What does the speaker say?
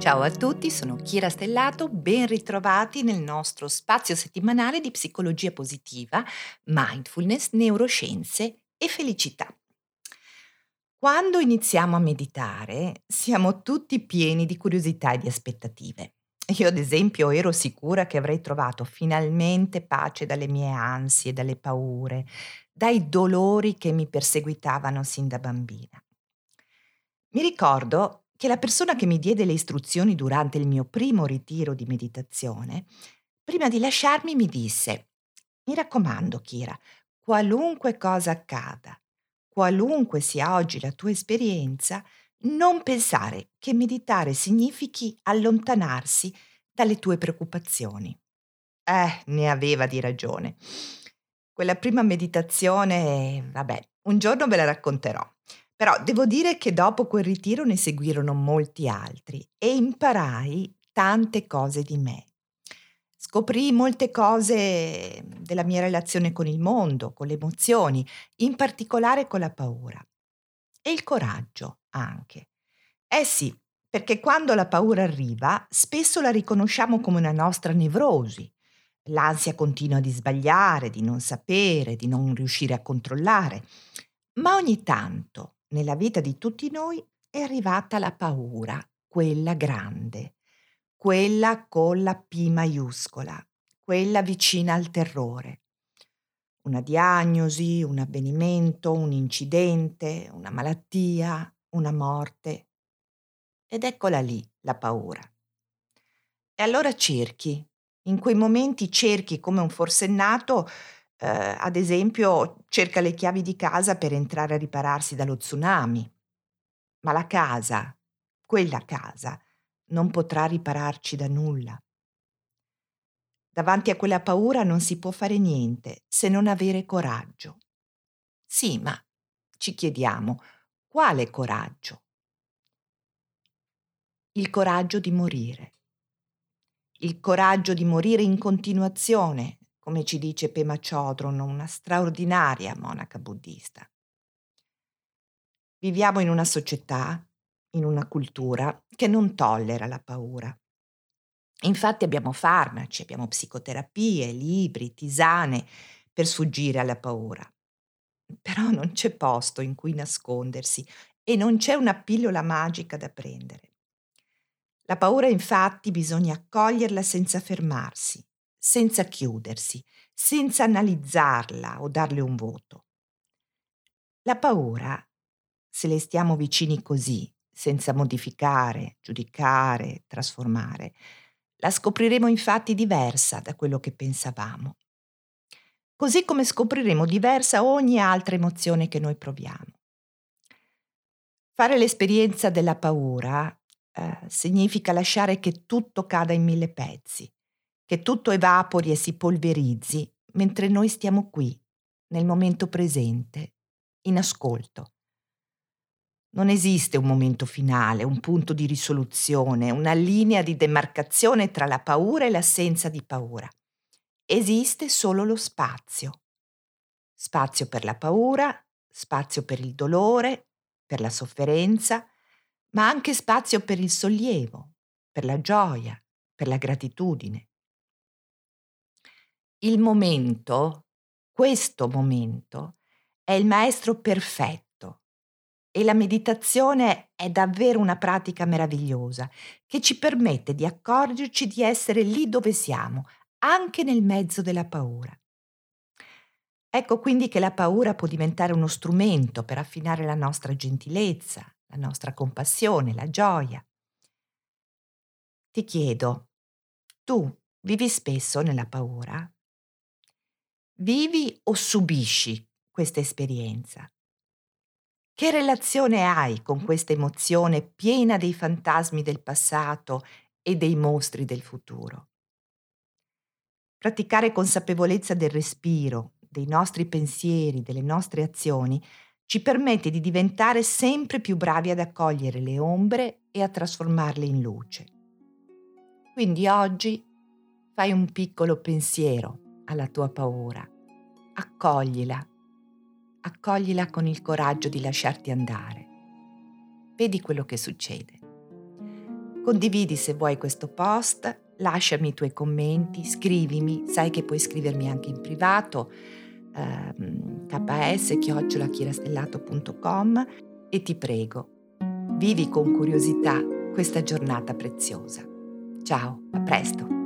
Ciao a tutti, sono Kira Stellato, ben ritrovati nel nostro spazio settimanale di psicologia positiva, mindfulness, neuroscienze e felicità. Quando iniziamo a meditare siamo tutti pieni di curiosità e di aspettative. Io ad esempio ero sicura che avrei trovato finalmente pace dalle mie ansie, dalle paure, dai dolori che mi perseguitavano sin da bambina. Mi ricordo che la persona che mi diede le istruzioni durante il mio primo ritiro di meditazione, prima di lasciarmi mi disse, mi raccomando Kira, qualunque cosa accada, qualunque sia oggi la tua esperienza, non pensare che meditare significhi allontanarsi dalle tue preoccupazioni. Eh, ne aveva di ragione. Quella prima meditazione, vabbè, un giorno ve la racconterò. Però devo dire che dopo quel ritiro ne seguirono molti altri e imparai tante cose di me. Scoprì molte cose della mia relazione con il mondo, con le emozioni, in particolare con la paura. E il coraggio anche. Eh sì, perché quando la paura arriva, spesso la riconosciamo come una nostra nevrosi. L'ansia continua di sbagliare, di non sapere, di non riuscire a controllare. Ma ogni tanto nella vita di tutti noi è arrivata la paura, quella grande, quella con la P maiuscola, quella vicina al terrore. Una diagnosi, un avvenimento, un incidente, una malattia, una morte. Ed eccola lì la paura. E allora cerchi, in quei momenti cerchi come un forsennato eh, ad esempio cerca le chiavi di casa per entrare a ripararsi dallo tsunami. Ma la casa, quella casa, non potrà ripararci da nulla. Davanti a quella paura non si può fare niente se non avere coraggio. Sì, ma ci chiediamo, quale coraggio? Il coraggio di morire. Il coraggio di morire in continuazione come ci dice Pema Chodron, una straordinaria monaca buddista. Viviamo in una società, in una cultura che non tollera la paura. Infatti abbiamo farmaci, abbiamo psicoterapie, libri, tisane per sfuggire alla paura. Però non c'è posto in cui nascondersi e non c'è una pillola magica da prendere. La paura infatti bisogna accoglierla senza fermarsi, senza chiudersi, senza analizzarla o darle un voto. La paura, se le stiamo vicini così, senza modificare, giudicare, trasformare, la scopriremo infatti diversa da quello che pensavamo. Così come scopriremo diversa ogni altra emozione che noi proviamo. Fare l'esperienza della paura eh, significa lasciare che tutto cada in mille pezzi, che tutto evapori e si polverizzi mentre noi stiamo qui, nel momento presente, in ascolto. Non esiste un momento finale, un punto di risoluzione, una linea di demarcazione tra la paura e l'assenza di paura. Esiste solo lo spazio. Spazio per la paura, spazio per il dolore, per la sofferenza, ma anche spazio per il sollievo, per la gioia, per la gratitudine il momento, questo momento, è il maestro perfetto e la meditazione è davvero una pratica meravigliosa che ci permette di accorgerci di essere lì dove siamo, anche nel mezzo della paura. Ecco quindi che la paura può diventare uno strumento per affinare la nostra gentilezza, la nostra compassione, la gioia. Ti chiedo, tu vivi spesso nella paura? Vivi o subisci questa esperienza? Che relazione hai con questa emozione piena dei fantasmi del passato e dei mostri del futuro? Praticare consapevolezza del respiro, dei nostri pensieri, delle nostre azioni, ci permette di diventare sempre più bravi ad accogliere le ombre e a trasformarle in luce. Quindi oggi fai un piccolo pensiero alla tua paura. Accoglila. Accoglila con il coraggio di lasciarti andare. Vedi quello che succede. Condividi se vuoi questo post, lasciami i tuoi commenti, scrivimi, sai che puoi scrivermi anche in privato, ehm, ks-chirastellato.com e ti prego, vivi con curiosità questa giornata preziosa. Ciao, a presto!